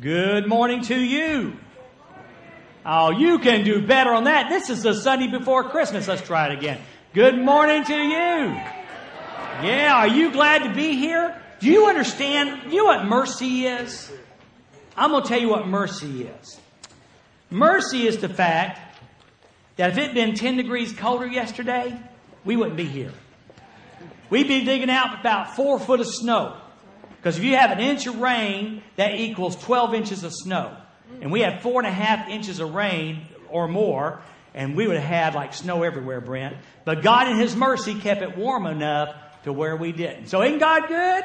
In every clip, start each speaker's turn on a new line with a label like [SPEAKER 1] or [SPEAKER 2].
[SPEAKER 1] Good morning to you. Oh, you can do better on that. This is the Sunday before Christmas. Let's try it again. Good morning to you. Yeah, are you glad to be here? Do you understand? You know what mercy is? I'm going to tell you what mercy is. Mercy is the fact that if it had been 10 degrees colder yesterday, we wouldn't be here. We'd be digging out about four foot of snow. Because if you have an inch of rain, that equals 12 inches of snow. And we had four and a half inches of rain or more, and we would have had like snow everywhere, Brent. But God in His mercy kept it warm enough to where we didn't. So ain't God good?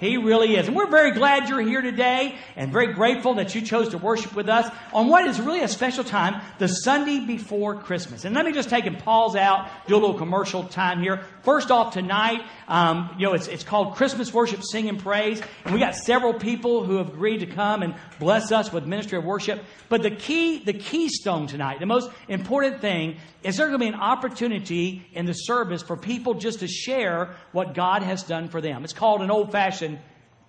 [SPEAKER 1] He really is. And we're very glad you're here today and very grateful that you chose to worship with us on what is really a special time, the Sunday before Christmas. And let me just take and pause out, do a little commercial time here. First off, tonight, um, you know, it's, it's called Christmas Worship, Sing and Praise. And we got several people who have agreed to come and bless us with ministry of worship. But the key, the keystone tonight, the most important thing is there going to be an opportunity in the service for people just to share what God has done for them. It's called an old fashioned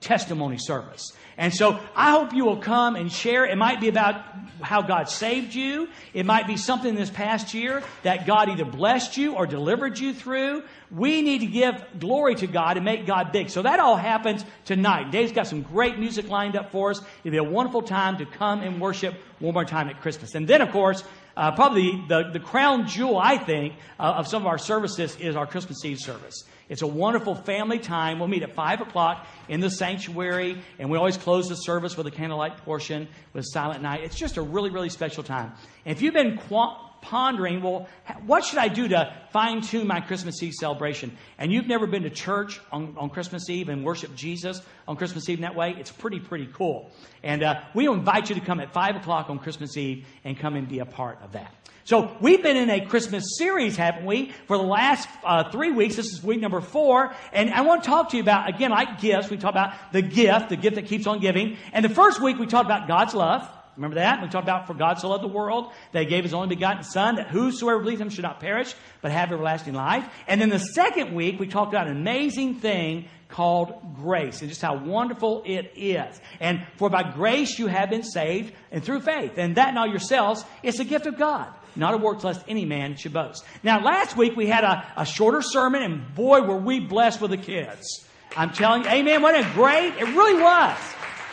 [SPEAKER 1] testimony service. And so I hope you will come and share. It might be about how God saved you. It might be something this past year that God either blessed you or delivered you through. We need to give glory to God and make God big. So that all happens tonight. Dave's got some great music lined up for us. It'll be a wonderful time to come and worship one more time at Christmas. And then, of course, uh, probably the, the crown jewel, I think, uh, of some of our services is our Christmas Eve service. It's a wonderful family time. We'll meet at 5 o'clock in the sanctuary, and we always close the service with a candlelight portion with Silent Night. It's just a really, really special time. And if you've been qu- pondering, well, what should I do to fine tune my Christmas Eve celebration? And you've never been to church on, on Christmas Eve and worship Jesus on Christmas Eve in that way, it's pretty, pretty cool. And uh, we invite you to come at 5 o'clock on Christmas Eve and come and be a part of that. So we've been in a Christmas series, haven't we, for the last uh, three weeks. This is week number four. And I want to talk to you about, again, like gifts, we talk about the gift, the gift that keeps on giving. And the first week we talked about God's love. Remember that? We talked about for God so loved the world that he gave his only begotten son that whosoever believes him should not perish but have everlasting life. And then the second week we talked about an amazing thing called grace and just how wonderful it is. And for by grace you have been saved and through faith. And that not yourselves, it's a gift of God. Not a work lest any man should boast. Now last week we had a, a shorter sermon and boy were we blessed with the kids. I'm telling you, amen, wasn't it great? It really was.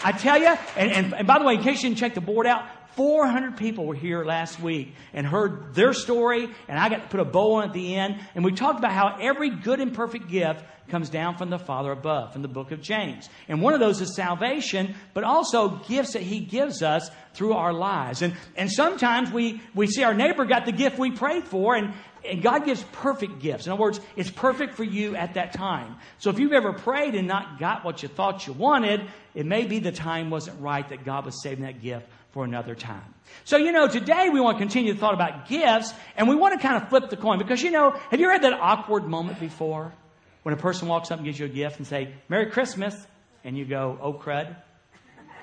[SPEAKER 1] I tell you, and, and, and by the way, in case you didn't check the board out, 400 people were here last week and heard their story, and I got to put a bow on at the end. And we talked about how every good and perfect gift comes down from the Father above, from the book of James. And one of those is salvation, but also gifts that He gives us through our lives. And, and sometimes we, we see our neighbor got the gift we prayed for, and, and God gives perfect gifts. In other words, it's perfect for you at that time. So if you've ever prayed and not got what you thought you wanted, it may be the time wasn't right that God was saving that gift for another time. So, you know, today we want to continue the thought about gifts, and we want to kind of flip the coin because, you know, have you ever had that awkward moment before when a person walks up and gives you a gift and say, Merry Christmas, and you go, oh crud?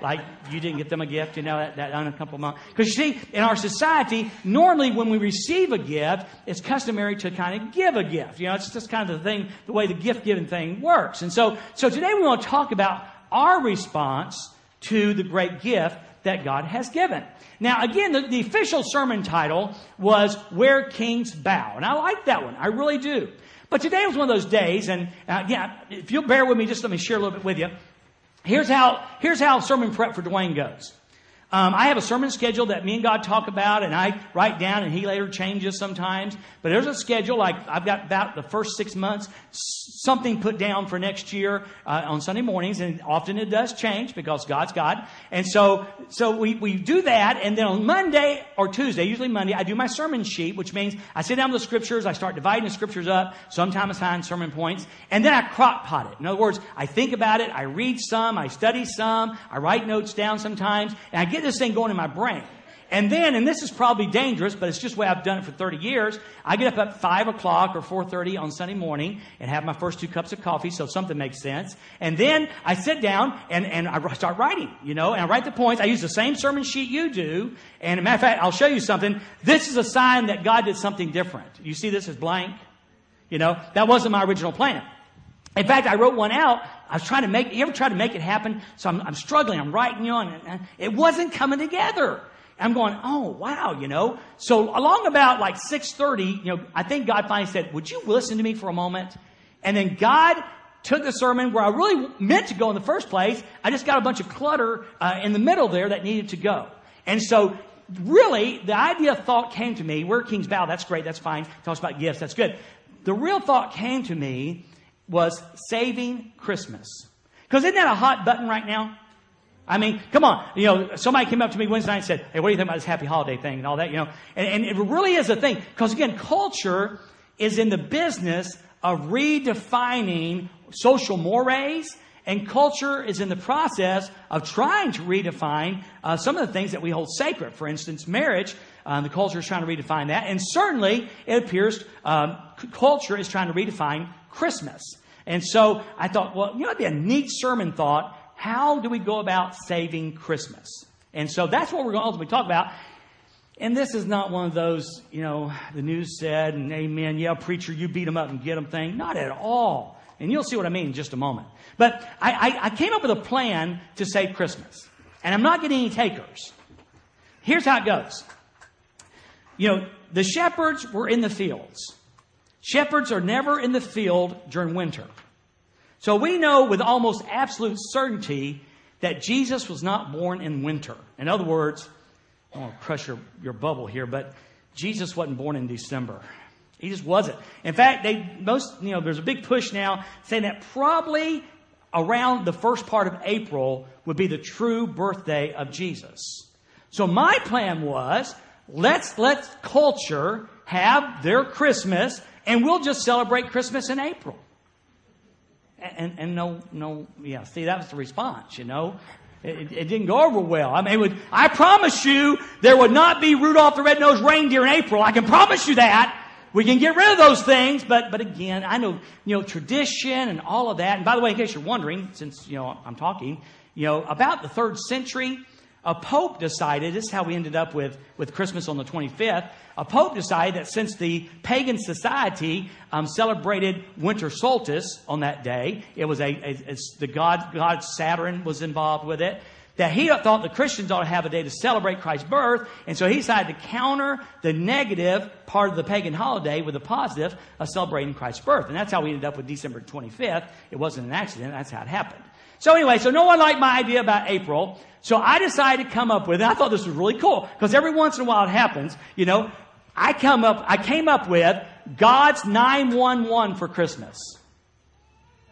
[SPEAKER 1] Like you didn't get them a gift, you know, that, that uncomfortable moment. Because you see, in our society, normally when we receive a gift, it's customary to kind of give a gift. You know, it's just kind of the thing, the way the gift giving thing works. And so, so today we want to talk about our response to the great gift that God has given. Now, again, the, the, official sermon title was Where Kings Bow. And I like that one. I really do. But today was one of those days, and uh, again, if you'll bear with me, just let me share a little bit with you. Here's how, here's how sermon prep for Dwayne goes. Um, I have a sermon schedule that me and God talk about, and I write down, and He later changes sometimes. But there's a schedule, like I've got about the first six months, something put down for next year uh, on Sunday mornings, and often it does change because God's God. And so, so we, we do that, and then on Monday or Tuesday, usually Monday, I do my sermon sheet, which means I sit down with the scriptures, I start dividing the scriptures up, sometimes assign sermon points, and then I crock pot it. In other words, I think about it, I read some, I study some, I write notes down sometimes, and I get this thing going in my brain. And then, and this is probably dangerous, but it's just the way I've done it for 30 years. I get up at 5 o'clock or 4.30 on Sunday morning and have my first two cups of coffee so something makes sense. And then I sit down and, and I start writing, you know, and I write the points. I use the same sermon sheet you do. And a matter of fact, I'll show you something. This is a sign that God did something different. You see this as blank? You know, that wasn't my original plan. In fact, I wrote one out I was trying to make, you ever try to make it happen? So I'm, I'm struggling. I'm writing, you and, and it wasn't coming together. I'm going, oh wow, you know. So along about like 6:30, you know, I think God finally said, "Would you listen to me for a moment?" And then God took the sermon where I really meant to go in the first place. I just got a bunch of clutter uh, in the middle there that needed to go. And so really, the idea of thought came to me. Where Kings Bow. That's great. That's fine. Talks about gifts. That's good. The real thought came to me was saving Christmas. Because isn't that a hot button right now? I mean, come on. You know, somebody came up to me Wednesday night and said, Hey, what do you think about this happy holiday thing and all that? You know, and, and it really is a thing. Because again, culture is in the business of redefining social mores and culture is in the process of trying to redefine uh, some of the things that we hold sacred. For instance, marriage. Uh, the culture is trying to redefine that. And certainly, it appears um, culture is trying to redefine Christmas. And so I thought, well, you know, it'd be a neat sermon thought. How do we go about saving Christmas? And so that's what we're going to ultimately talk about. And this is not one of those, you know, the news said, and amen, yeah, preacher, you beat them up and get them thing. Not at all. And you'll see what I mean in just a moment. But I, I, I came up with a plan to save Christmas. And I'm not getting any takers. Here's how it goes. You know, the shepherds were in the fields. Shepherds are never in the field during winter. So we know with almost absolute certainty that Jesus was not born in winter. In other words, I don't want to crush your, your bubble here, but Jesus wasn't born in December. He just wasn't. In fact, they most, you know, there's a big push now saying that probably around the first part of April would be the true birthday of Jesus. So my plan was, let's let culture have their Christmas and we'll just celebrate Christmas in April. And, and no, no, yeah, see, that was the response, you know. It, it, didn't go over well. I mean, would, I promise you there would not be Rudolph the Red-Nosed Reindeer in April. I can promise you that. We can get rid of those things, but, but again, I know, you know, tradition and all of that. And by the way, in case you're wondering, since, you know, I'm talking, you know, about the third century, a pope decided, this is how we ended up with, with Christmas on the 25th. A pope decided that since the pagan society um, celebrated winter solstice on that day, it was a, a, the god, god Saturn was involved with it that he thought the Christians ought to have a day to celebrate Christ's birth, and so he decided to counter the negative part of the pagan holiday with the positive of celebrating Christ's birth. And that's how we ended up with December 25th. It wasn't an accident, that's how it happened. So anyway, so no one liked my idea about April, so I decided to come up with, and I thought this was really cool, because every once in a while it happens, you know, I come up, I came up with God's 911 for Christmas.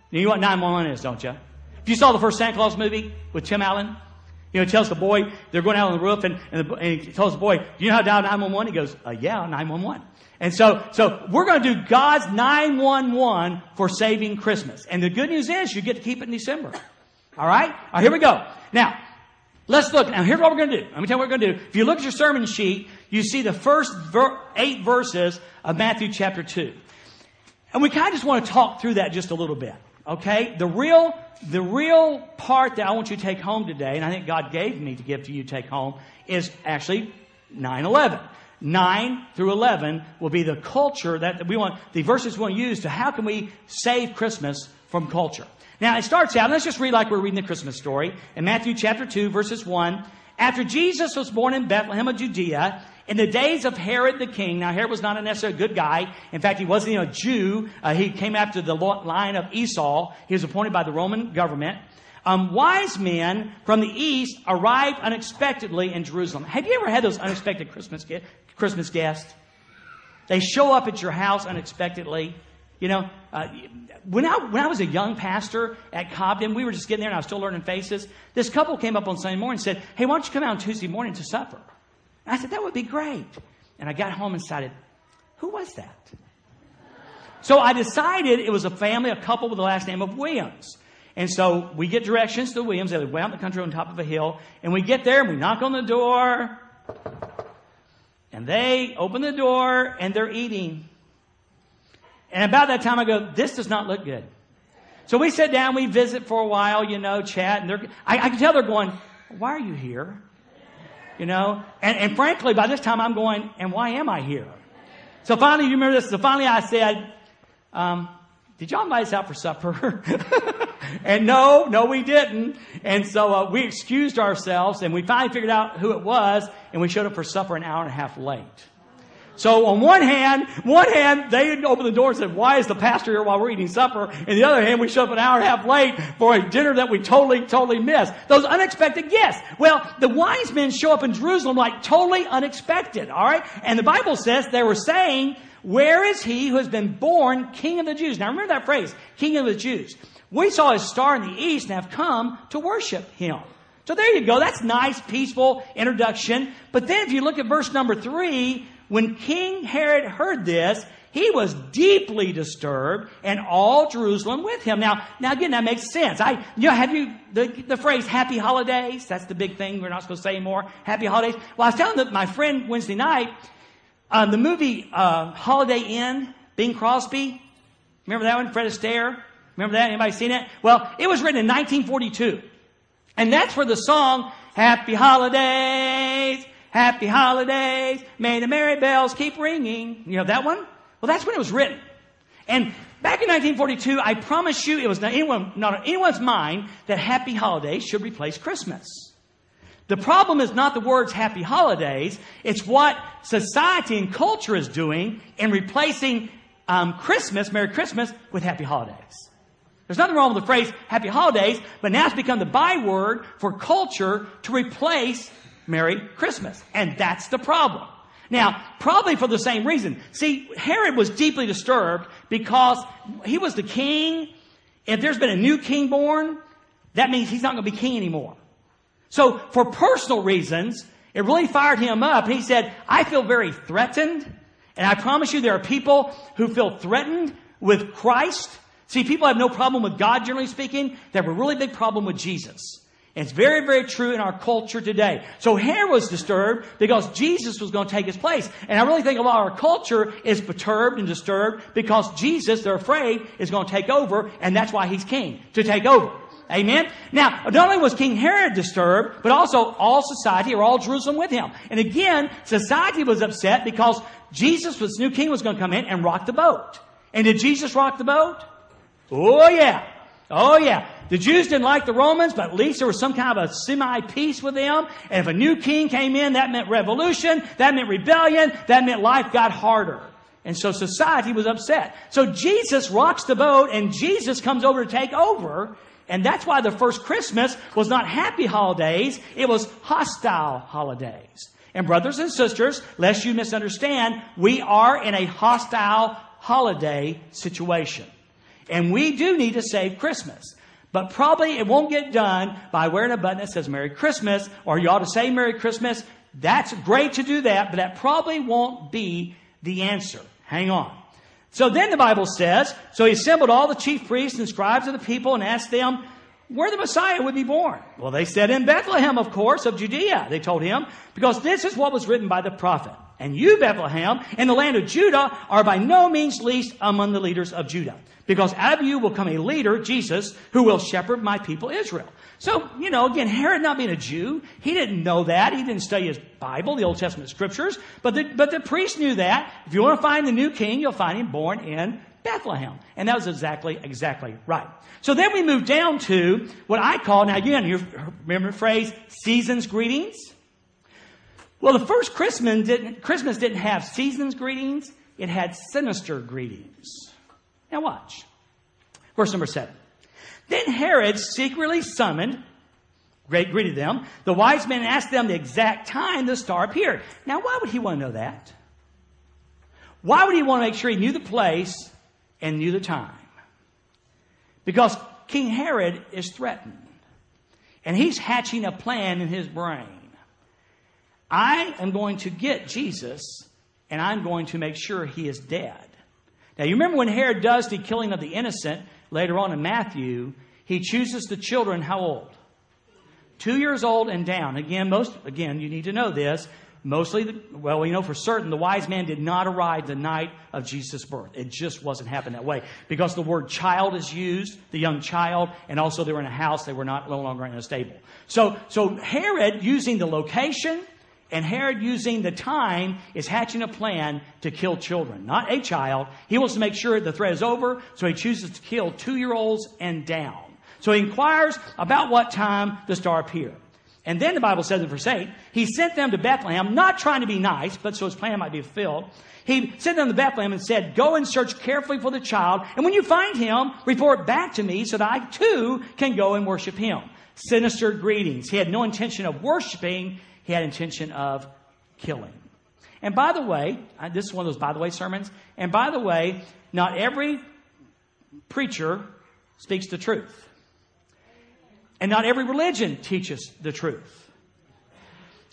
[SPEAKER 1] You know what 911 is, don't you? If you saw the first Santa Claus movie with Tim Allen, you know, he tells the boy, they're going out on the roof, and, and, the, and he tells the boy, do you know how to dial 911? He goes, uh, yeah, 911. And so, so we're going to do God's 911 for saving Christmas. And the good news is you get to keep it in December. All right? All right, here we go. Now, let's look. Now, here's what we're going to do. Let me tell you what we're going to do. If you look at your sermon sheet, you see the first ver- eight verses of Matthew chapter 2. And we kind of just want to talk through that just a little bit. Okay? The real, the real part that I want you to take home today, and I think God gave me to give to you to take home, is actually 9-11. 9 through 11 will be the culture that we want, the verses we want to use to how can we save Christmas from culture. Now it starts out, let's just read like we're reading the Christmas story. In Matthew chapter 2 verses 1, after Jesus was born in Bethlehem of Judea, in the days of Herod the king, now Herod was not necessarily a good guy. In fact, he wasn't even a Jew. Uh, he came after the line of Esau. He was appointed by the Roman government. Um, wise men from the east arrived unexpectedly in Jerusalem. Have you ever had those unexpected Christmas Christmas guests? They show up at your house unexpectedly. You know, uh, when I when I was a young pastor at Cobden, we were just getting there, and I was still learning faces. This couple came up on Sunday morning and said, "Hey, why don't you come out on Tuesday morning to supper?" I said, that would be great. And I got home and decided, who was that? So I decided it was a family, a couple with the last name of Williams. And so we get directions to Williams. They live way out in the country on top of a hill. And we get there and we knock on the door. And they open the door and they're eating. And about that time I go, this does not look good. So we sit down, we visit for a while, you know, chat. And they're, I, I can tell they're going, why are you here? You know? And, and frankly, by this time I'm going, and why am I here? So finally, you remember this? So finally I said, um, did y'all invite us out for supper? and no, no, we didn't. And so uh, we excused ourselves and we finally figured out who it was and we showed up for supper an hour and a half late. So on one hand, one hand, they opened the door and said, why is the pastor here while we're eating supper? And the other hand, we show up an hour and a half late for a dinner that we totally, totally missed. Those unexpected guests. Well, the wise men show up in Jerusalem like totally unexpected, alright? And the Bible says they were saying, where is he who has been born King of the Jews? Now remember that phrase, King of the Jews. We saw his star in the east and have come to worship him. So there you go. That's nice, peaceful introduction. But then if you look at verse number three, when King Herod heard this, he was deeply disturbed and all Jerusalem with him. Now, now again, that makes sense. I, you know, have you, the, the phrase happy holidays? That's the big thing. We're not supposed to say anymore. Happy holidays. Well, I was telling my friend Wednesday night, uh, the movie uh, Holiday Inn, Bing Crosby. Remember that one? Fred Astaire. Remember that? Anybody seen it? Well, it was written in 1942, and that's where the song "Happy Holidays, Happy Holidays, May the merry bells keep ringing." You know that one? Well, that's when it was written. And back in 1942, I promise you, it was not anyone, not anyone's mind that Happy Holidays should replace Christmas. The problem is not the words happy holidays, it's what society and culture is doing in replacing um, Christmas, Merry Christmas, with happy holidays. There's nothing wrong with the phrase happy holidays, but now it's become the byword for culture to replace Merry Christmas. And that's the problem. Now, probably for the same reason. See, Herod was deeply disturbed because he was the king. If there's been a new king born, that means he's not going to be king anymore. So for personal reasons, it really fired him up. He said, I feel very threatened. And I promise you there are people who feel threatened with Christ. See, people have no problem with God, generally speaking. They have a really big problem with Jesus. It's very, very true in our culture today. So Herod was disturbed because Jesus was going to take his place. And I really think a lot of our culture is perturbed and disturbed because Jesus, they're afraid, is going to take over, and that's why he's king, to take over. Amen? Now, not only was King Herod disturbed, but also all society or all Jerusalem with him. And again, society was upset because Jesus, this new king, was going to come in and rock the boat. And did Jesus rock the boat? Oh yeah. Oh yeah. The Jews didn't like the Romans, but at least there was some kind of a semi-peace with them. And if a new king came in, that meant revolution, that meant rebellion, that meant life got harder. And so society was upset. So Jesus rocks the boat and Jesus comes over to take over. And that's why the first Christmas was not happy holidays, it was hostile holidays. And brothers and sisters, lest you misunderstand, we are in a hostile holiday situation. And we do need to save Christmas. But probably it won't get done by wearing a button that says Merry Christmas or you ought to say Merry Christmas. That's great to do that, but that probably won't be the answer. Hang on. So then the Bible says, so he assembled all the chief priests and scribes of the people and asked them where the Messiah would be born. Well, they said in Bethlehem, of course, of Judea, they told him, because this is what was written by the prophet. And you, Bethlehem, in the land of Judah, are by no means least among the leaders of Judah. Because out of you will come a leader, Jesus, who will shepherd my people Israel. So, you know, again, Herod not being a Jew, he didn't know that. He didn't study his Bible, the Old Testament scriptures. But the, but the priest knew that. If you want to find the new king, you'll find him born in Bethlehem. And that was exactly, exactly right. So then we move down to what I call, now again, you remember the phrase, season's greetings? Well, the first Christmas didn't, Christmas didn't have season's greetings. It had sinister greetings. Now watch. Verse number seven. Then Herod secretly summoned, great greeted them, the wise men asked them the exact time the star appeared. Now, why would he want to know that? Why would he want to make sure he knew the place and knew the time? Because King Herod is threatened. And he's hatching a plan in his brain. I am going to get Jesus and I'm going to make sure he is dead. Now, you remember when Herod does the killing of the innocent, later on in Matthew, he chooses the children how old? Two years old and down. Again, most, again, you need to know this. Mostly, the, well, we know for certain the wise man did not arrive the night of Jesus' birth. It just wasn't happening that way. Because the word child is used, the young child, and also they were in a house, they were not no longer in a stable. So, so Herod using the location, and Herod, using the time, is hatching a plan to kill children, not a child. He wants to make sure the threat is over, so he chooses to kill two year olds and down. So he inquires about what time the star appeared. And then the Bible says in verse 8, he sent them to Bethlehem, not trying to be nice, but so his plan might be fulfilled. He sent them to Bethlehem and said, Go and search carefully for the child, and when you find him, report back to me so that I too can go and worship him. Sinister greetings. He had no intention of worshiping, he had intention of killing. And by the way, uh, this is one of those by the way sermons. And by the way, not every preacher speaks the truth. And not every religion teaches the truth.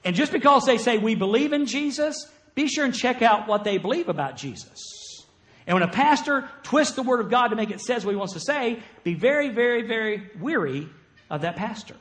[SPEAKER 1] And just because they say we believe in Jesus, be sure and check out what they believe about Jesus. And when a pastor twists the word of God to make it says what he wants to say, be very, very, very weary of that pastor.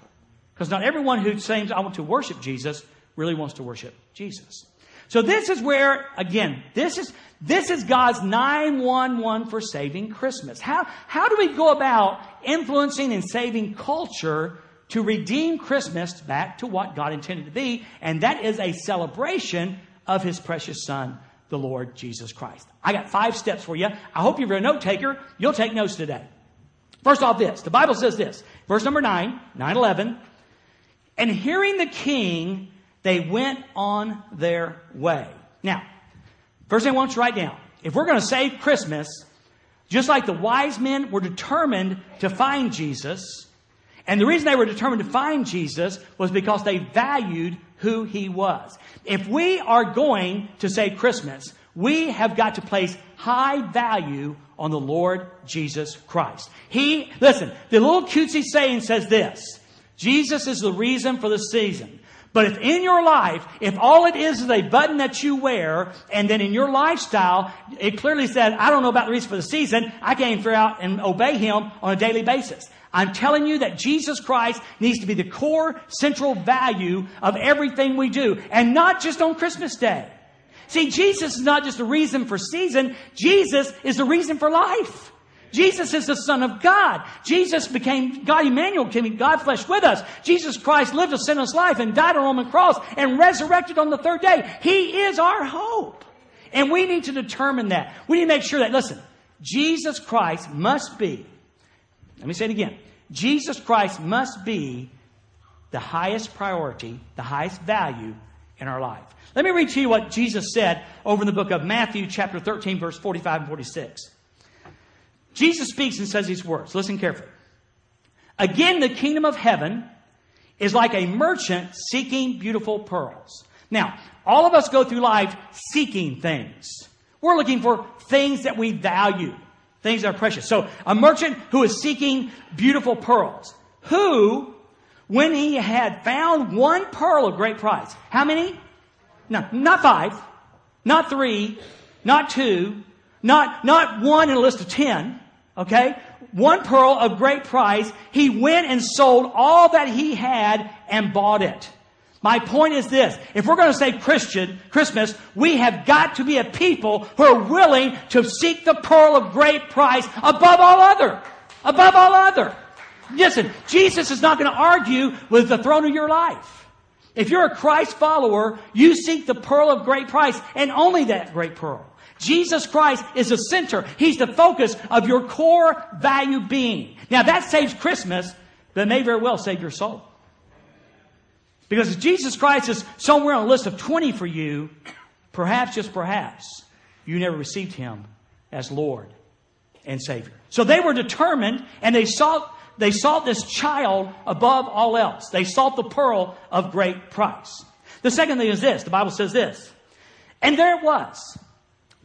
[SPEAKER 1] Because not everyone who says, I want to worship Jesus, really wants to worship Jesus. So this is where, again, this is, this is God's 911 for saving Christmas. How, how do we go about influencing and saving culture to redeem Christmas back to what God intended to be? And that is a celebration of His precious Son, the Lord Jesus Christ. I got five steps for you. I hope you're a note taker. You'll take notes today. First off, this. The Bible says this. Verse number 9, 9 11. And hearing the king, they went on their way. Now, first thing I want you to write down. If we're going to save Christmas, just like the wise men were determined to find Jesus, and the reason they were determined to find Jesus was because they valued who he was. If we are going to say Christmas, we have got to place high value on the Lord Jesus Christ. He, listen, the little cutesy saying says this Jesus is the reason for the season. But if in your life, if all it is is a button that you wear, and then in your lifestyle, it clearly says, I don't know about the reason for the season, I can't figure out and obey Him on a daily basis. I'm telling you that Jesus Christ needs to be the core central value of everything we do, and not just on Christmas Day. See, Jesus is not just a reason for season, Jesus is the reason for life. Jesus is the Son of God. Jesus became God Emmanuel, became God flesh with us. Jesus Christ lived a sinless life and died on a Roman cross and resurrected on the third day. He is our hope. And we need to determine that. We need to make sure that, listen, Jesus Christ must be, let me say it again. Jesus Christ must be the highest priority, the highest value in our life. Let me read to you what Jesus said over in the book of Matthew, chapter 13, verse 45 and 46. Jesus speaks and says these words. Listen carefully. Again, the kingdom of heaven is like a merchant seeking beautiful pearls. Now, all of us go through life seeking things. We're looking for things that we value, things that are precious. So, a merchant who is seeking beautiful pearls, who, when he had found one pearl of great price, how many? No, not five, not three, not two, not, not one in a list of ten. Okay? One pearl of great price. He went and sold all that he had and bought it. My point is this. If we're going to say Christian, Christmas, we have got to be a people who are willing to seek the pearl of great price above all other. Above all other. Listen, Jesus is not going to argue with the throne of your life. If you're a Christ follower, you seek the pearl of great price and only that great pearl. Jesus Christ is the center. He's the focus of your core value being. Now that saves Christmas, but may very well save your soul. Because if Jesus Christ is somewhere on a list of 20 for you, perhaps, just perhaps, you never received Him as Lord and Savior. So they were determined and they sought, they sought this child above all else. They sought the pearl of great price. The second thing is this. The Bible says this. And there it was.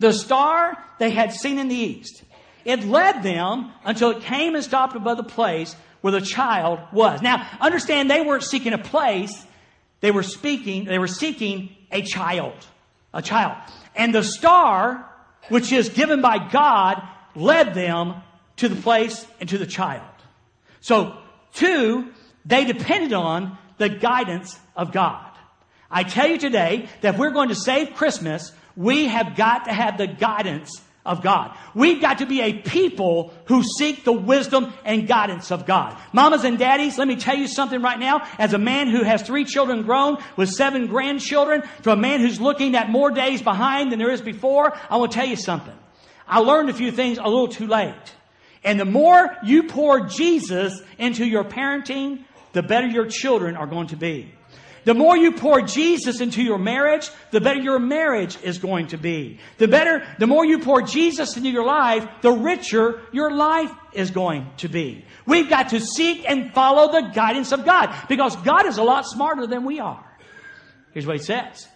[SPEAKER 1] The star they had seen in the east. It led them until it came and stopped above the place where the child was. Now, understand they weren't seeking a place. They were speaking, they were seeking a child. A child. And the star, which is given by God, led them to the place and to the child. So, two, they depended on the guidance of God. I tell you today that if we're going to save Christmas, we have got to have the guidance of God. We've got to be a people who seek the wisdom and guidance of God. Mamas and daddies, let me tell you something right now. As a man who has three children grown with seven grandchildren, to a man who's looking at more days behind than there is before, I want to tell you something. I learned a few things a little too late. And the more you pour Jesus into your parenting, the better your children are going to be. The more you pour Jesus into your marriage, the better your marriage is going to be. The better, the more you pour Jesus into your life, the richer your life is going to be. We've got to seek and follow the guidance of God because God is a lot smarter than we are. Here's what he says.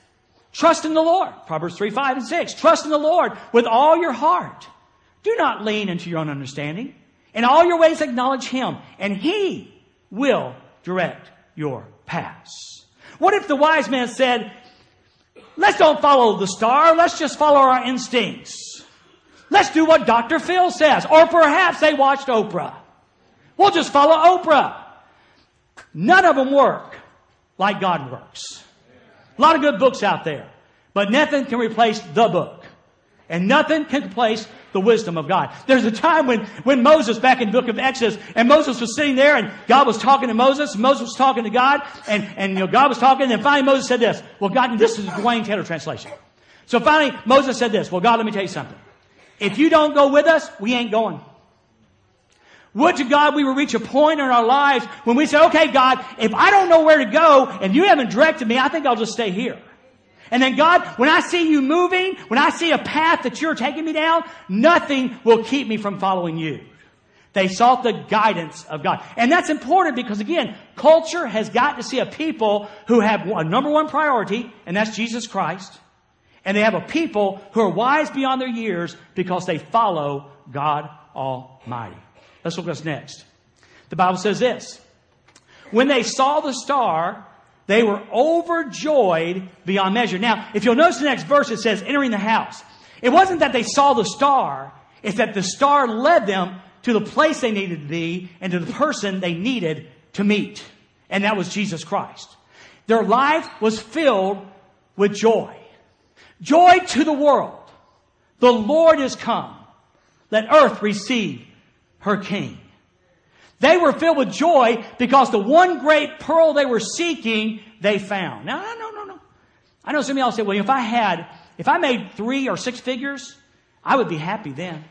[SPEAKER 1] Trust in the Lord. Proverbs 3, 5, and 6. Trust in the Lord with all your heart. Do not lean into your own understanding. In all your ways acknowledge Him, and He will direct your paths. What if the wise man said, let's don't follow the star, let's just follow our instincts. Let's do what Dr. Phil says. Or perhaps they watched Oprah. We'll just follow Oprah. None of them work like God works. A lot of good books out there, but nothing can replace the book. And nothing can replace the wisdom of God. There's a time when, when Moses, back in the book of Exodus, and Moses was sitting there and God was talking to Moses, and Moses was talking to God, and, and you know, God was talking, and finally Moses said this. Well, God, and this is Wayne Taylor translation. So finally, Moses said this. Well, God, let me tell you something. If you don't go with us, we ain't going. Would to God we would reach a point in our lives when we say, okay, God, if I don't know where to go and you haven't directed me, I think I'll just stay here. And then God, when I see you moving, when I see a path that you're taking me down, nothing will keep me from following you. They sought the guidance of God. And that's important because again, culture has got to see a people who have a number one priority, and that's Jesus Christ. And they have a people who are wise beyond their years because they follow God Almighty. Let's look at what's next. The Bible says this. When they saw the star, they were overjoyed beyond measure. Now, if you'll notice the next verse, it says, entering the house. It wasn't that they saw the star, it's that the star led them to the place they needed to be and to the person they needed to meet. And that was Jesus Christ. Their life was filled with joy. Joy to the world. The Lord is come. Let earth receive her King. They were filled with joy because the one great pearl they were seeking, they found. Now, no, no, no. I know some of y'all say, well, if I had, if I made three or six figures, I would be happy then.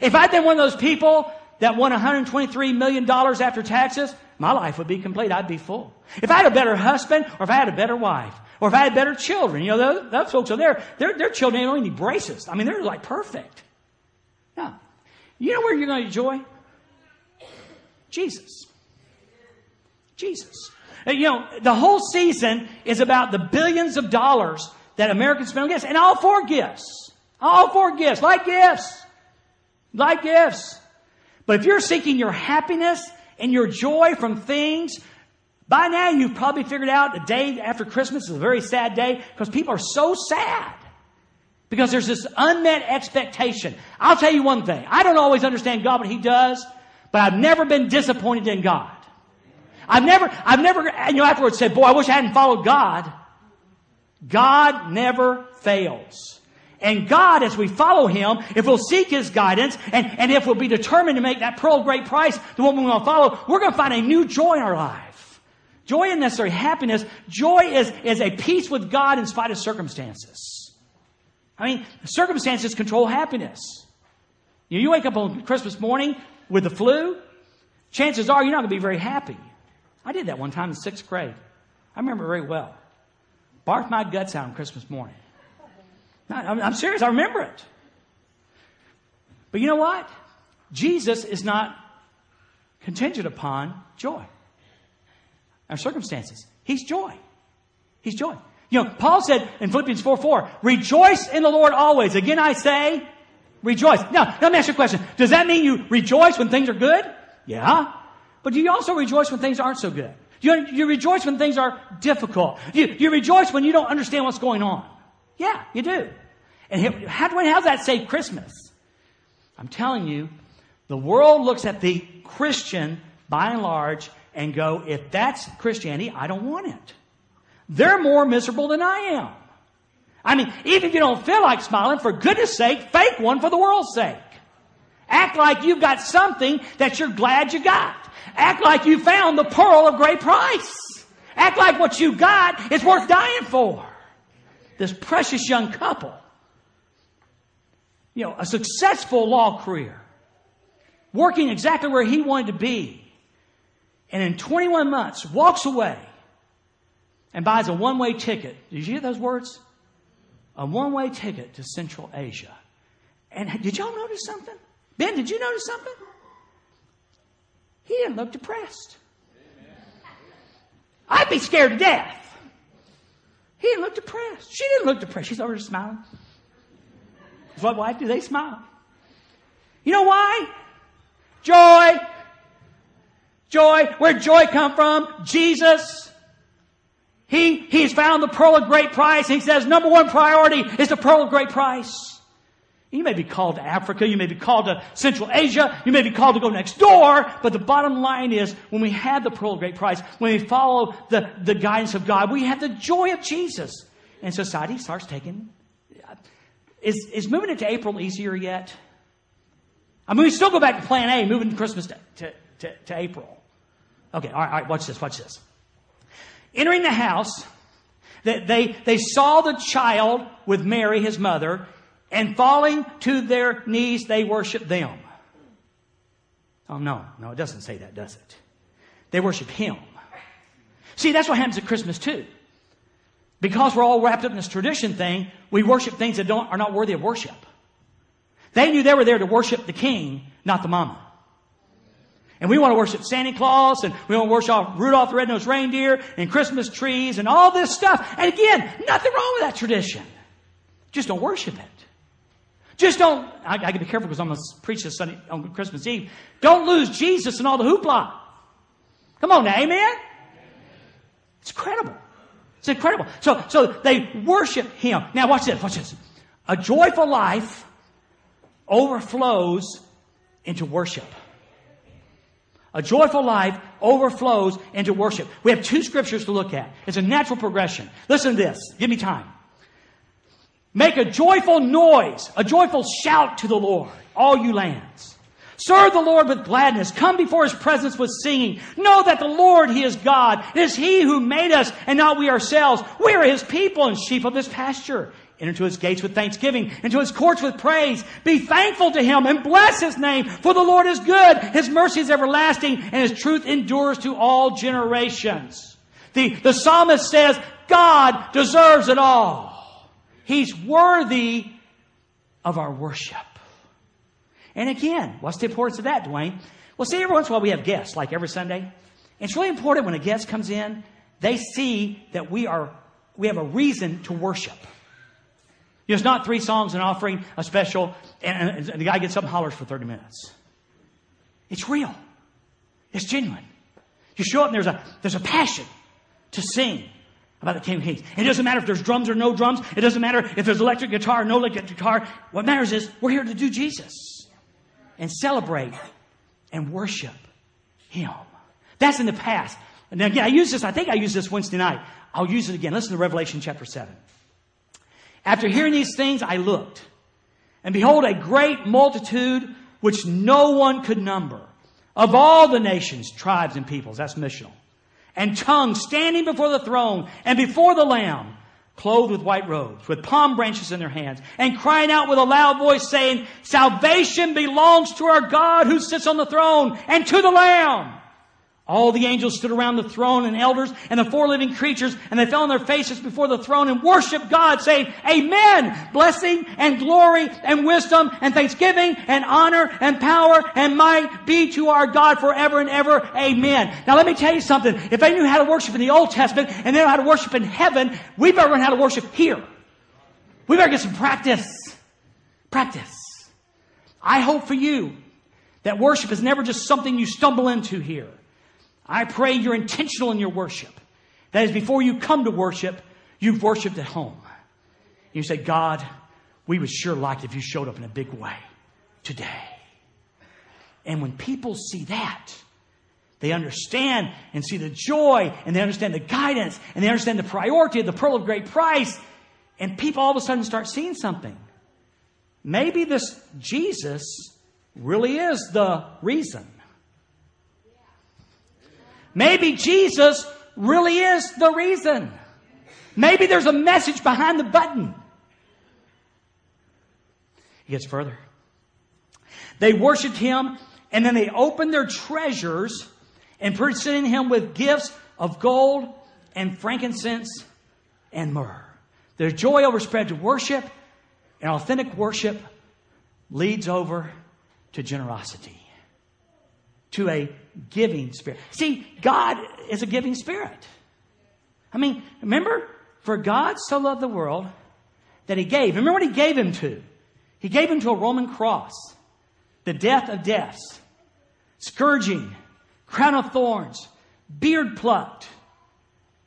[SPEAKER 1] If I'd been one of those people that won $123 million after taxes, my life would be complete. I'd be full. If I had a better husband, or if I had a better wife, or if I had better children, you know, those, those folks are there, their, their children don't even need braces. I mean, they're like perfect. Now, you know where you're going to enjoy? Jesus. Jesus. You know, the whole season is about the billions of dollars that Americans spend on gifts, and all for gifts. All for gifts, like gifts. Like gifts. But if you're seeking your happiness and your joy from things, by now you've probably figured out the day after Christmas is a very sad day because people are so sad. Because there's this unmet expectation. I'll tell you one thing. I don't always understand God, but He does. But I've never been disappointed in God. I've never, I've never, you know, afterwards said, boy, I wish I hadn't followed God. God never fails. And God, as we follow Him, if we'll seek His guidance, and, and if we'll be determined to make that pearl of great price the one we want to follow, we're going to find a new joy in our life. Joy isn't necessarily happiness. Joy is, is a peace with God in spite of circumstances. I mean, circumstances control happiness. You, know, you wake up on Christmas morning, with the flu, chances are you're not going to be very happy. I did that one time in sixth grade. I remember very well. Barfed my guts out on Christmas morning. I'm serious. I remember it. But you know what? Jesus is not contingent upon joy. Our circumstances. He's joy. He's joy. You know, Paul said in Philippians 4 4, rejoice in the Lord always. Again, I say, Rejoice. Now, let me ask you a question. Does that mean you rejoice when things are good? Yeah. But do you also rejoice when things aren't so good? You, you rejoice when things are difficult. You, you rejoice when you don't understand what's going on. Yeah, you do. And how, how does that say Christmas? I'm telling you, the world looks at the Christian by and large and go, if that's Christianity, I don't want it. They're more miserable than I am. I mean, even if you don't feel like smiling, for goodness sake, fake one for the world's sake. Act like you've got something that you're glad you got. Act like you found the pearl of great price. Act like what you got is worth dying for. This precious young couple. You know, a successful law career. working exactly where he wanted to be. And in 21 months, walks away and buys a one way ticket. Did you hear those words? A one way ticket to Central Asia. And did y'all notice something? Ben, did you notice something? He didn't look depressed. I'd be scared to death. He didn't look depressed. She didn't look depressed. She's over there smiling. What wife do they smile? You know why? Joy. Joy. Where joy come from? Jesus. He, he's found the pearl of great price. He says number one priority is the pearl of great price. You may be called to Africa, you may be called to Central Asia, you may be called to go next door, but the bottom line is when we have the pearl of great price, when we follow the, the guidance of God, we have the joy of Jesus. And society starts taking. Is, is moving into April easier yet? I mean, we still go back to plan A, moving Christmas to, to, to, to April. Okay, all right, all right, watch this, watch this. Entering the house, they, they, saw the child with Mary, his mother, and falling to their knees, they worshiped them. Oh, no, no, it doesn't say that, does it? They worship Him. See, that's what happens at Christmas too. Because we're all wrapped up in this tradition thing, we worship things that don't, are not worthy of worship. They knew they were there to worship the king, not the mama. And we want to worship Santa Claus and we want to worship Rudolph the Red-Nosed Reindeer and Christmas trees and all this stuff. And again, nothing wrong with that tradition. Just don't worship it. Just don't, I, I gotta be careful because I'm going to preach this Sunday on Christmas Eve. Don't lose Jesus and all the hoopla. Come on now, amen? It's incredible. It's incredible. So, so they worship Him. Now watch this, watch this. A joyful life overflows into worship. A joyful life overflows into worship. We have two scriptures to look at. It's a natural progression. Listen to this. Give me time. Make a joyful noise, a joyful shout to the Lord, all you lands. Serve the Lord with gladness. Come before His presence with singing. Know that the Lord, He is God. It is He who made us and not we ourselves. We are His people and sheep of His pasture. Into His gates with thanksgiving, into His courts with praise. Be thankful to Him and bless His name, for the Lord is good. His mercy is everlasting and His truth endures to all generations. The, the psalmist says, God deserves it all. He's worthy of our worship. And again, what's the importance of that, Dwayne? Well, see, every once in a while we have guests, like every Sunday. It's really important when a guest comes in, they see that we are, we have a reason to worship. Know, it's not three songs, an offering, a special, and, and the guy gets up and hollers for 30 minutes. It's real. It's genuine. You show up and there's a, there's a passion to sing about the King of Kings. It doesn't matter if there's drums or no drums. It doesn't matter if there's electric guitar or no electric guitar. What matters is we're here to do Jesus and celebrate and worship Him. That's in the past. And again, I use this, I think I used this Wednesday night. I'll use it again. Listen to Revelation chapter 7. After hearing these things, I looked, and behold, a great multitude which no one could number of all the nations, tribes, and peoples. That's missional and tongues standing before the throne and before the Lamb, clothed with white robes, with palm branches in their hands, and crying out with a loud voice, saying, Salvation belongs to our God who sits on the throne and to the Lamb. All the angels stood around the throne and elders and the four living creatures, and they fell on their faces before the throne and worshiped God, saying, Amen! Blessing and glory and wisdom and thanksgiving and honor and power and might be to our God forever and ever. Amen. Now let me tell you something. If they knew how to worship in the Old Testament and they know how to worship in heaven, we better learn how to worship here. We better get some practice. Practice. I hope for you that worship is never just something you stumble into here. I pray you're intentional in your worship. That is, before you come to worship, you've worshiped at home. You say, God, we would sure like if you showed up in a big way today. And when people see that, they understand and see the joy and they understand the guidance and they understand the priority of the pearl of great price. And people all of a sudden start seeing something. Maybe this Jesus really is the reason. Maybe Jesus really is the reason. Maybe there's a message behind the button. He gets further. They worshiped him And then they opened their treasures and presented him with gifts of gold and frankincense and myrrh. Their joy overspread to worship, and authentic worship leads over to generosity, to a giving spirit. See, God is a giving spirit. I mean, remember, for God so loved the world that he gave. Remember what he gave him to? He gave him to a Roman cross, the death of deaths, scourging, crown of thorns, beard plucked,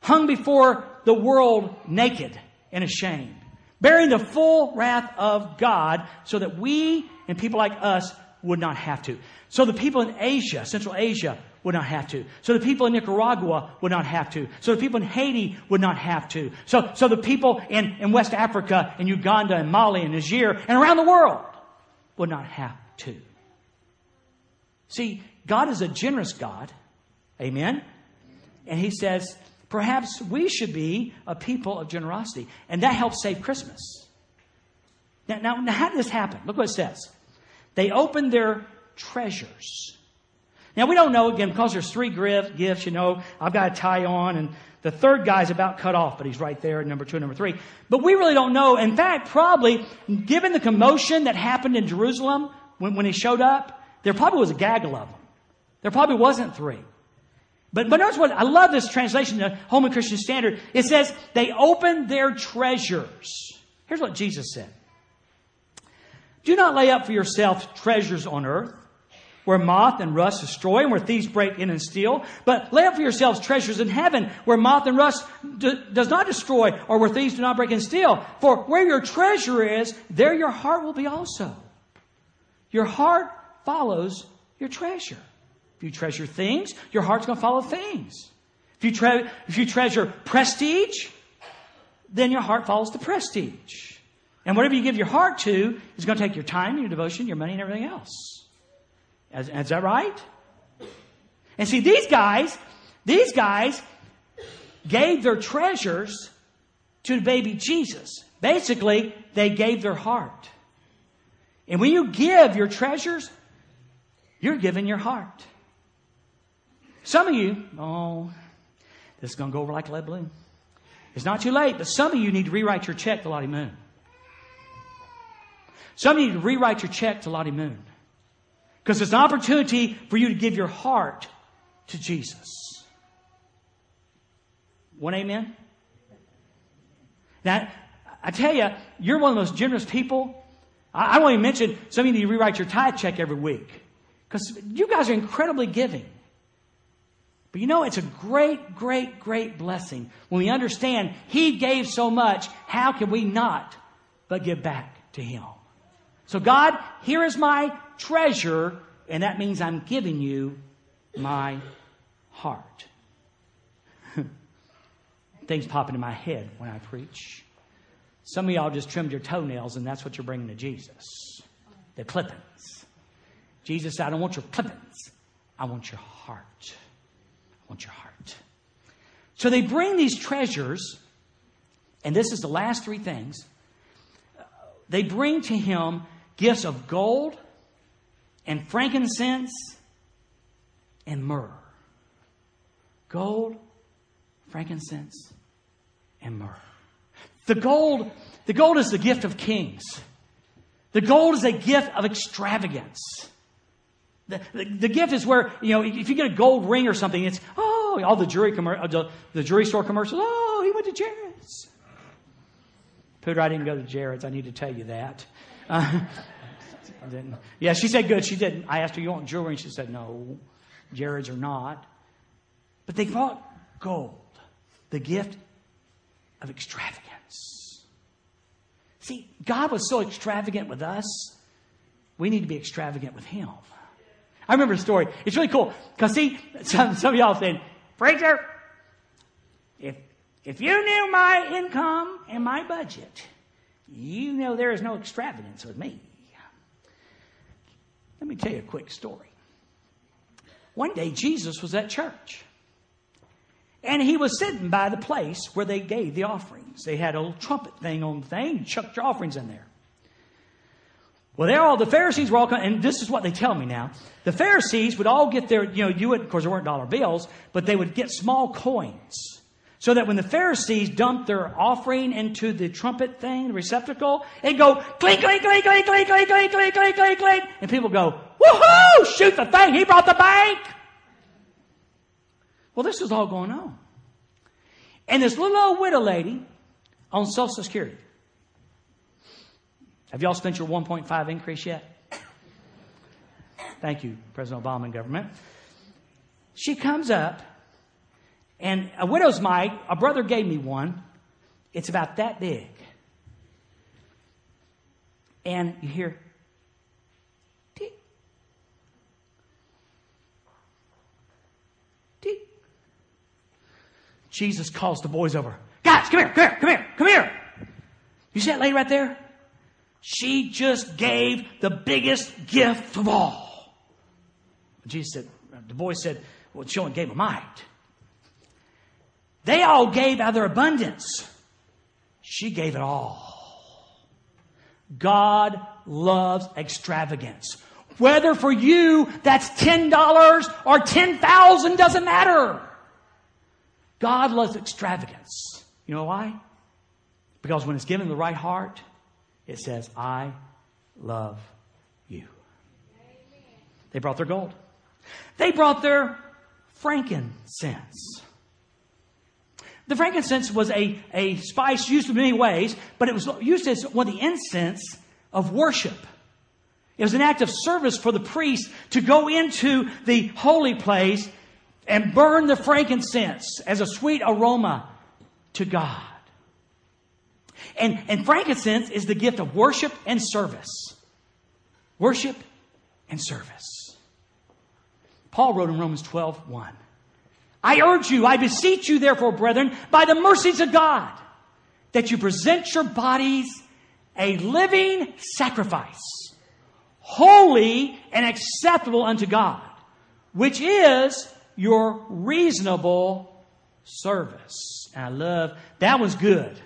[SPEAKER 1] hung before the world naked and ashamed, bearing the full wrath of God so that we and people like us would not have to. So the people in Asia, Central Asia, would not have to. So the people in Nicaragua would not have to. So the people in Haiti would not have to. So, so the people in, in West Africa and Uganda and Mali and Niger and around the world would not have to. See, God is a generous God. Amen. And he says, perhaps we should be a people of generosity. And that helps save Christmas. Now, now, now how did this happen? Look what it says. They opened their treasures. Now we don't know again because there's three gifts. You know, I've got a tie on, and the third guy's about cut off, but he's right there, number two, and number three. But we really don't know. In fact, probably given the commotion that happened in Jerusalem when, when he showed up, there probably was a gaggle of them. There probably wasn't three. But, but notice what, I love this translation, the Holman Christian Standard. It says, they opened their treasures. Here's what Jesus said. Do not lay up for yourselves treasures on earth where moth and rust destroy and where thieves break in and steal. But lay up for yourselves treasures in heaven where moth and rust does not destroy or where thieves do not break and steal. For where your treasure is, there your heart will be also. Your heart follows your treasure. If you treasure things, your heart's going to follow things. If you, tre- if you treasure prestige, then your heart follows the prestige. And whatever you give your heart to is going to take your time, your devotion, your money, and everything else. Is, is that right? And see, these guys, these guys gave their treasures to baby Jesus. Basically, they gave their heart. And when you give your treasures, you're giving your heart. Some of you, oh, this is going to go over like a lead balloon. It's not too late, but some of you need to rewrite your check to Lottie Moon. Some of you need to rewrite your check to Lottie Moon. Because it's an opportunity for you to give your heart to Jesus. One amen? Now, I tell you, you're one of the most generous people. I, I don't even mention some of you need to rewrite your tithe check every week. Because you guys are incredibly giving. But you know, it's a great, great, great blessing when we understand He gave so much. How can we not but give back to Him? So God, here is my treasure, and that means I'm giving you my heart. Things pop into my head when I preach. Some of y'all just trimmed your toenails, and that's what you're bringing to Jesus. The clippings. Jesus said, I don't want your clippings. I want your heart. I want your heart. So they bring these treasures, and this is the last three things. They bring to him gifts of gold and frankincense and myrrh. Gold, frankincense, and myrrh. The gold, the gold is the gift of kings. The gold is a gift of extravagance. The, the, the, gift is where, you know, if you get a gold ring or something, it's, oh, all the jewelry, commer- uh, the, the jewelry store commercials, oh, he went to Jared's. Pooter, I didn't go to Jared's. I need to tell you that. Uh. Yeah, she said good. She didn't. I asked her, you want jewelry? And she said, no, Jared's are not. But they bought gold, the gift of extravagance. See, God was so extravagant with us, we need to be extravagant with Him. I remember a story. It's really cool. Because, see, some, some of y'all saying, Preacher, if, if you knew my income and my budget, you know there is no extravagance with me. Let me tell you a quick story. One day, Jesus was at church. And he was sitting by the place where they gave the offerings. They had a little trumpet thing on the thing, chucked your offerings in there. Well, they're all, the Pharisees were all, coming, and this is what they tell me now. The Pharisees would all get their, you know, you would, of course, there weren't dollar bills, but they would get small coins. So that when the Pharisees dumped their offering into the trumpet thing, the receptacle, it'd go clink, clink, clink, clink, clink, clink, clink, clink, clink, clink, clink. And people go, woohoo, shoot the thing, he brought the bank. Well, this was all going on. And this little old widow lady on Social Security. Have y'all spent your 1.5 increase yet? Thank you, President Obama and government. She comes up, and a widow's mite, a brother gave me one. It's about that big. And you hear, tick, tick. Jesus calls the boys over. Guys, come here, come here, come here, come here. You see that lady right there? She just gave the biggest gift of all. Jesus said, the boy said, well, she only gave a mite. They all gave out of their abundance. She gave it all. God loves extravagance. Whether for you that's $10 or 10,000 doesn't matter. God loves extravagance. You know why? Because when it's given the right heart, it says, I love you. They brought their gold. They brought their frankincense. The frankincense was a, a spice used in many ways, but it was used as one of the incense of worship. It was an act of service for the priest to go into the holy place and burn the frankincense as a sweet aroma to God. And, and frankincense is the gift of worship and service. Worship and service. Paul wrote in Romans 12, 1. I urge you, I beseech you, therefore, brethren, by the mercies of God, that you present your bodies a living sacrifice, holy and acceptable unto God, which is your reasonable service. And I love that was good.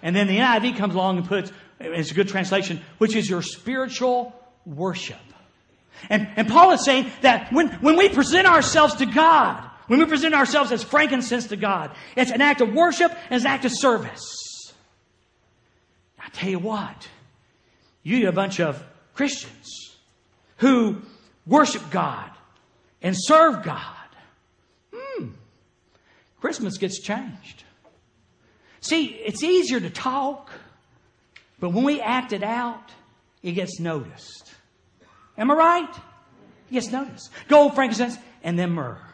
[SPEAKER 1] And then the NIV comes along and puts, it's a good translation, which is your spiritual worship. And, and Paul is saying that when, when we present ourselves to God, when we present ourselves as frankincense to God, it's an act of worship and it's an act of service. I tell you what, you a bunch of Christians who worship God and serve God. Hmm. Christmas gets changed. See, it's easier to talk, but when we act it out, it gets noticed. Am I right? It gets noticed. Gold, frankincense, and then myrrh.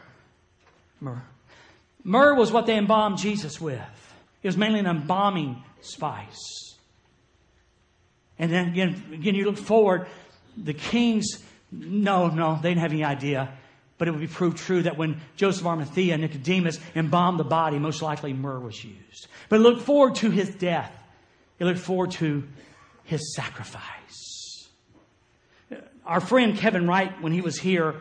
[SPEAKER 1] Myrrh. Myrrh was what they embalmed Jesus with. It was mainly an embalming spice. And then again, again, you look forward, the kings, no, no, they didn't have any idea. But it would be proved true that when Joseph Arimathea and Nicodemus embalmed the body, most likely myrrh was used. But look forward to his death. It looked forward to his sacrifice. Our friend Kevin Wright, when he was here,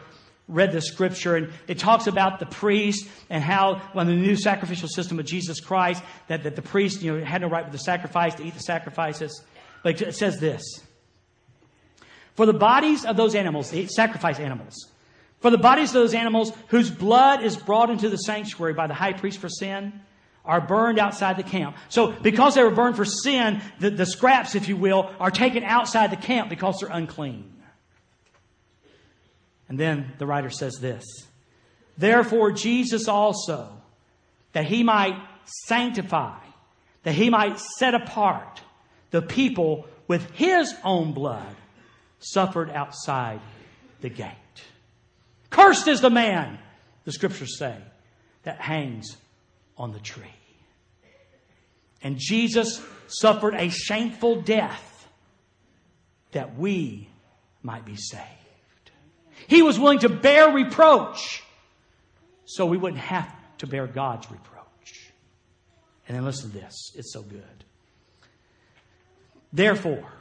[SPEAKER 1] read the scripture and it talks about the priest and how when the new sacrificial system of Jesus Christ that, that the priest you know had no right with the sacrifice to eat the sacrifices. But it says this. For the bodies of those animals, the sacrifice animals, for the bodies of those animals whose blood is brought into the sanctuary by the high priest for sin are burned outside the camp. So because they were burned for sin, the, the scraps, if you will, are taken outside the camp because they're unclean. And then the writer says this Therefore, Jesus also, that he might sanctify, that he might set apart the people with his own blood, suffered outside the gate. Cursed is the man, the scriptures say, that hangs on the tree. And Jesus suffered a shameful death that we might be saved. He was willing to bear reproach so we wouldn't have to bear God's reproach. And then listen to this. It's so good. Therefore,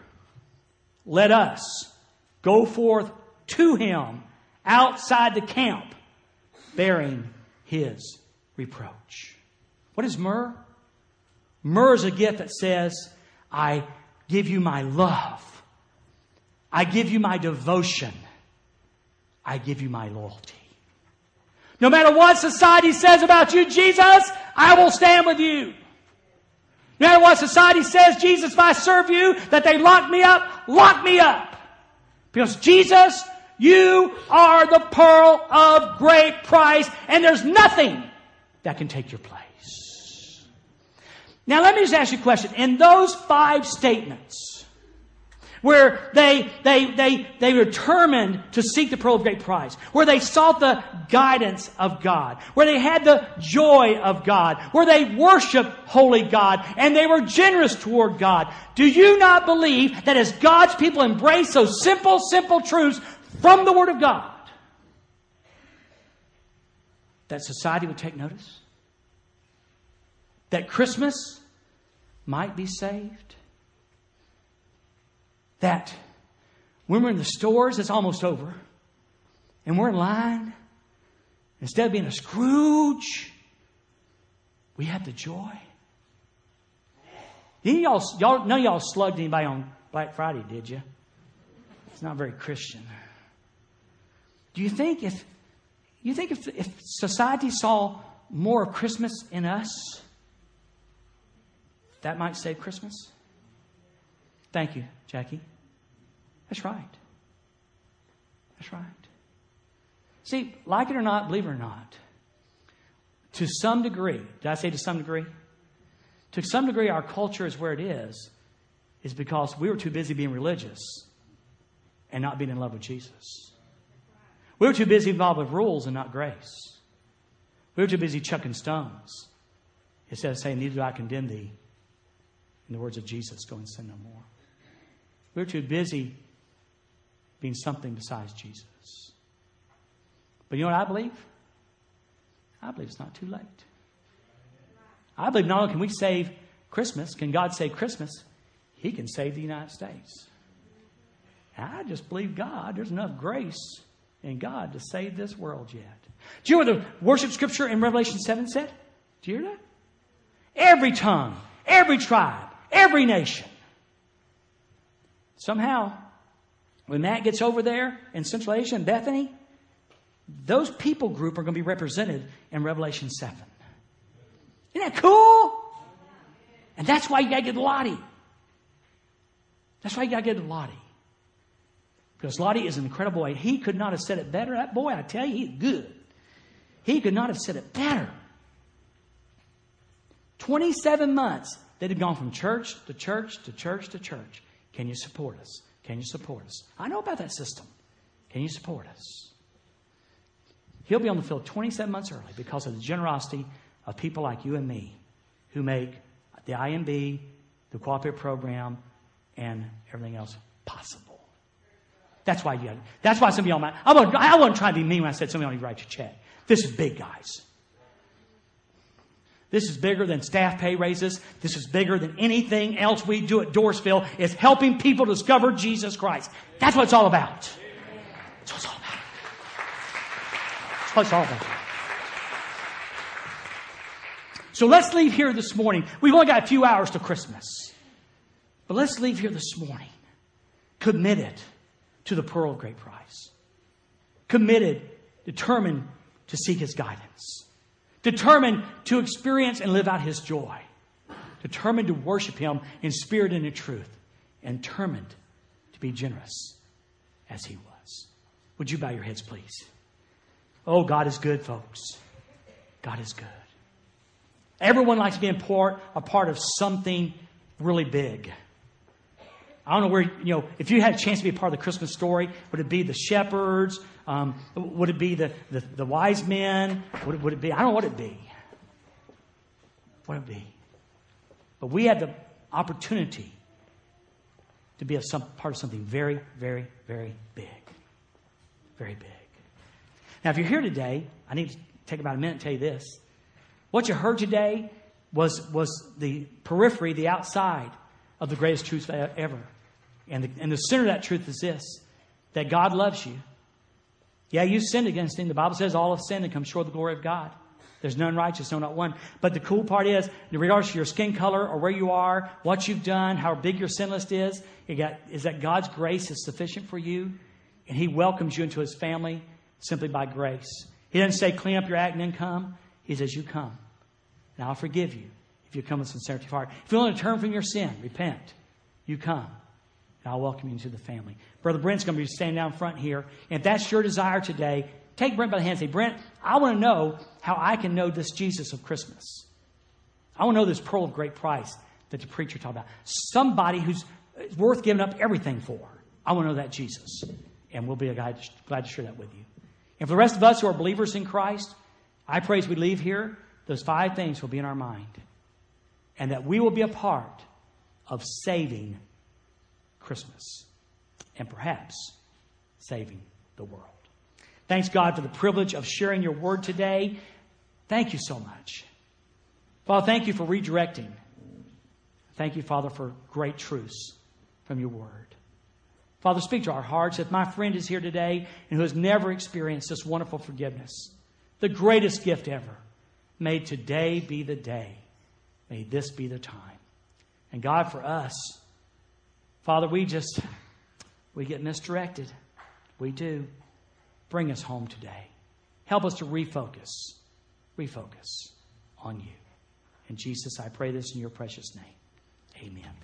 [SPEAKER 1] let us go forth to him outside the camp bearing his reproach. What is myrrh? Myrrh is a gift that says, I give you my love. I give you my devotion. I give you my loyalty. No matter what society says about you, Jesus, I will stand with you. No matter what society says, Jesus, if I serve you, that they lock me up, lock me up. Because Jesus, you are the pearl of great price, and there's nothing that can take your place. Now let me just ask you a question. In those five statements, where they, they, they, they determined to seek the pearl of great price, where they sought the guidance of God, where they had the joy of God, where they worshiped holy God, and they were generous toward God. Do you not believe that as God's people embrace those simple, simple truths from the Word of God, that society would take notice? That Christmas might be saved? That when we're in the stores, it's almost over, and we're in line, instead of being a Scrooge, we have the joy. y'all, y'all, none of y'all slugged anybody on Black Friday, did you? It's not very Christian. Do you think if you think if, if society saw more of Christmas in us, that might save Christmas? Thank you, Jackie. That's right. That's right. See, like it or not, believe it or not, to some degree, did I say to some degree? To some degree, our culture is where it is, is because we were too busy being religious and not being in love with Jesus. We were too busy involved with rules and not grace. We were too busy chucking stones instead of saying, Neither do I condemn thee. In the words of Jesus, go and sin no more. We were too busy being something besides Jesus. But you know what I believe? I believe it's not too late. I believe not only can we save Christmas, can God save Christmas, He can save the United States. And I just believe God, there's enough grace in God to save this world yet. Do you know what the worship scripture in Revelation 7 said? Do you hear that? Every tongue, every tribe, every nation. Somehow, when Matt gets over there in Central Asia and Bethany, those people group are going to be represented in Revelation 7. Isn't that cool? And that's why you got to get Lottie. That's why you got to get Lottie. Because Lottie is an incredible boy. He could not have said it better. That boy, I tell you, he's good. He could not have said it better. 27 months, they'd have gone from church to church to church to church. Can you support us? Can you support us? I know about that system. Can you support us? He'll be on the field 27 months early because of the generosity of people like you and me who make the IMB, the cooperative program, and everything else possible. That's why you. That's why some of y'all might. I wasn't, I wasn't trying to be mean when I said some of y'all need to write your check. This is big, guys. This is bigger than staff pay raises. This is bigger than anything else we do at Doorsville. It's helping people discover Jesus Christ. That's what it's all about. That's what it's all about. That's what it's all about. So let's leave here this morning. We've only got a few hours to Christmas. But let's leave here this morning committed to the pearl of great price. Committed, determined to seek his guidance determined to experience and live out his joy, determined to worship him in spirit and in truth, and determined to be generous as he was. Would you bow your heads, please? Oh, God is good, folks. God is good. Everyone likes to be a part, a part of something really big. I don't know where, you know, if you had a chance to be a part of the Christmas story, would it be the shepherds? Um, would it be the, the, the wise men? Would it, would it be? I don't know what it'd be. What it be? But we had the opportunity to be a some, part of something very, very, very big. Very big. Now, if you're here today, I need to take about a minute to tell you this. What you heard today was, was the periphery, the outside of the greatest truth ever. And the, and the center of that truth is this that God loves you. Yeah, you sinned against Him. The Bible says all have sinned and come short of the glory of God. There's none righteous, no, not one. But the cool part is, regardless of your skin color or where you are, what you've done, how big your sin list is, got, is that God's grace is sufficient for you, and He welcomes you into His family simply by grace. He doesn't say, clean up your act and then come. He says, you come, and I'll forgive you if you come with sincerity of heart. If you want to turn from your sin, repent, you come, and I'll welcome you into the family. Brother Brent's going to be standing down front here, and if that's your desire today, take Brent by the hand and say, Brent, I want to know how I can know this Jesus of Christmas. I want to know this pearl of great price that the preacher talked about. Somebody who's worth giving up everything for. I want to know that Jesus. And we'll be glad to share that with you. And for the rest of us who are believers in Christ, I pray as we leave here, those five things will be in our mind. And that we will be a part of saving Christmas. And perhaps saving the world. Thanks, God, for the privilege of sharing your word today. Thank you so much. Father, thank you for redirecting. Thank you, Father, for great truths from your word. Father, speak to our hearts. If my friend is here today and who has never experienced this wonderful forgiveness, the greatest gift ever, may today be the day. May this be the time. And God, for us, Father, we just, we get misdirected. We do. Bring us home today. Help us to refocus, refocus on you. And Jesus, I pray this in your precious name. Amen.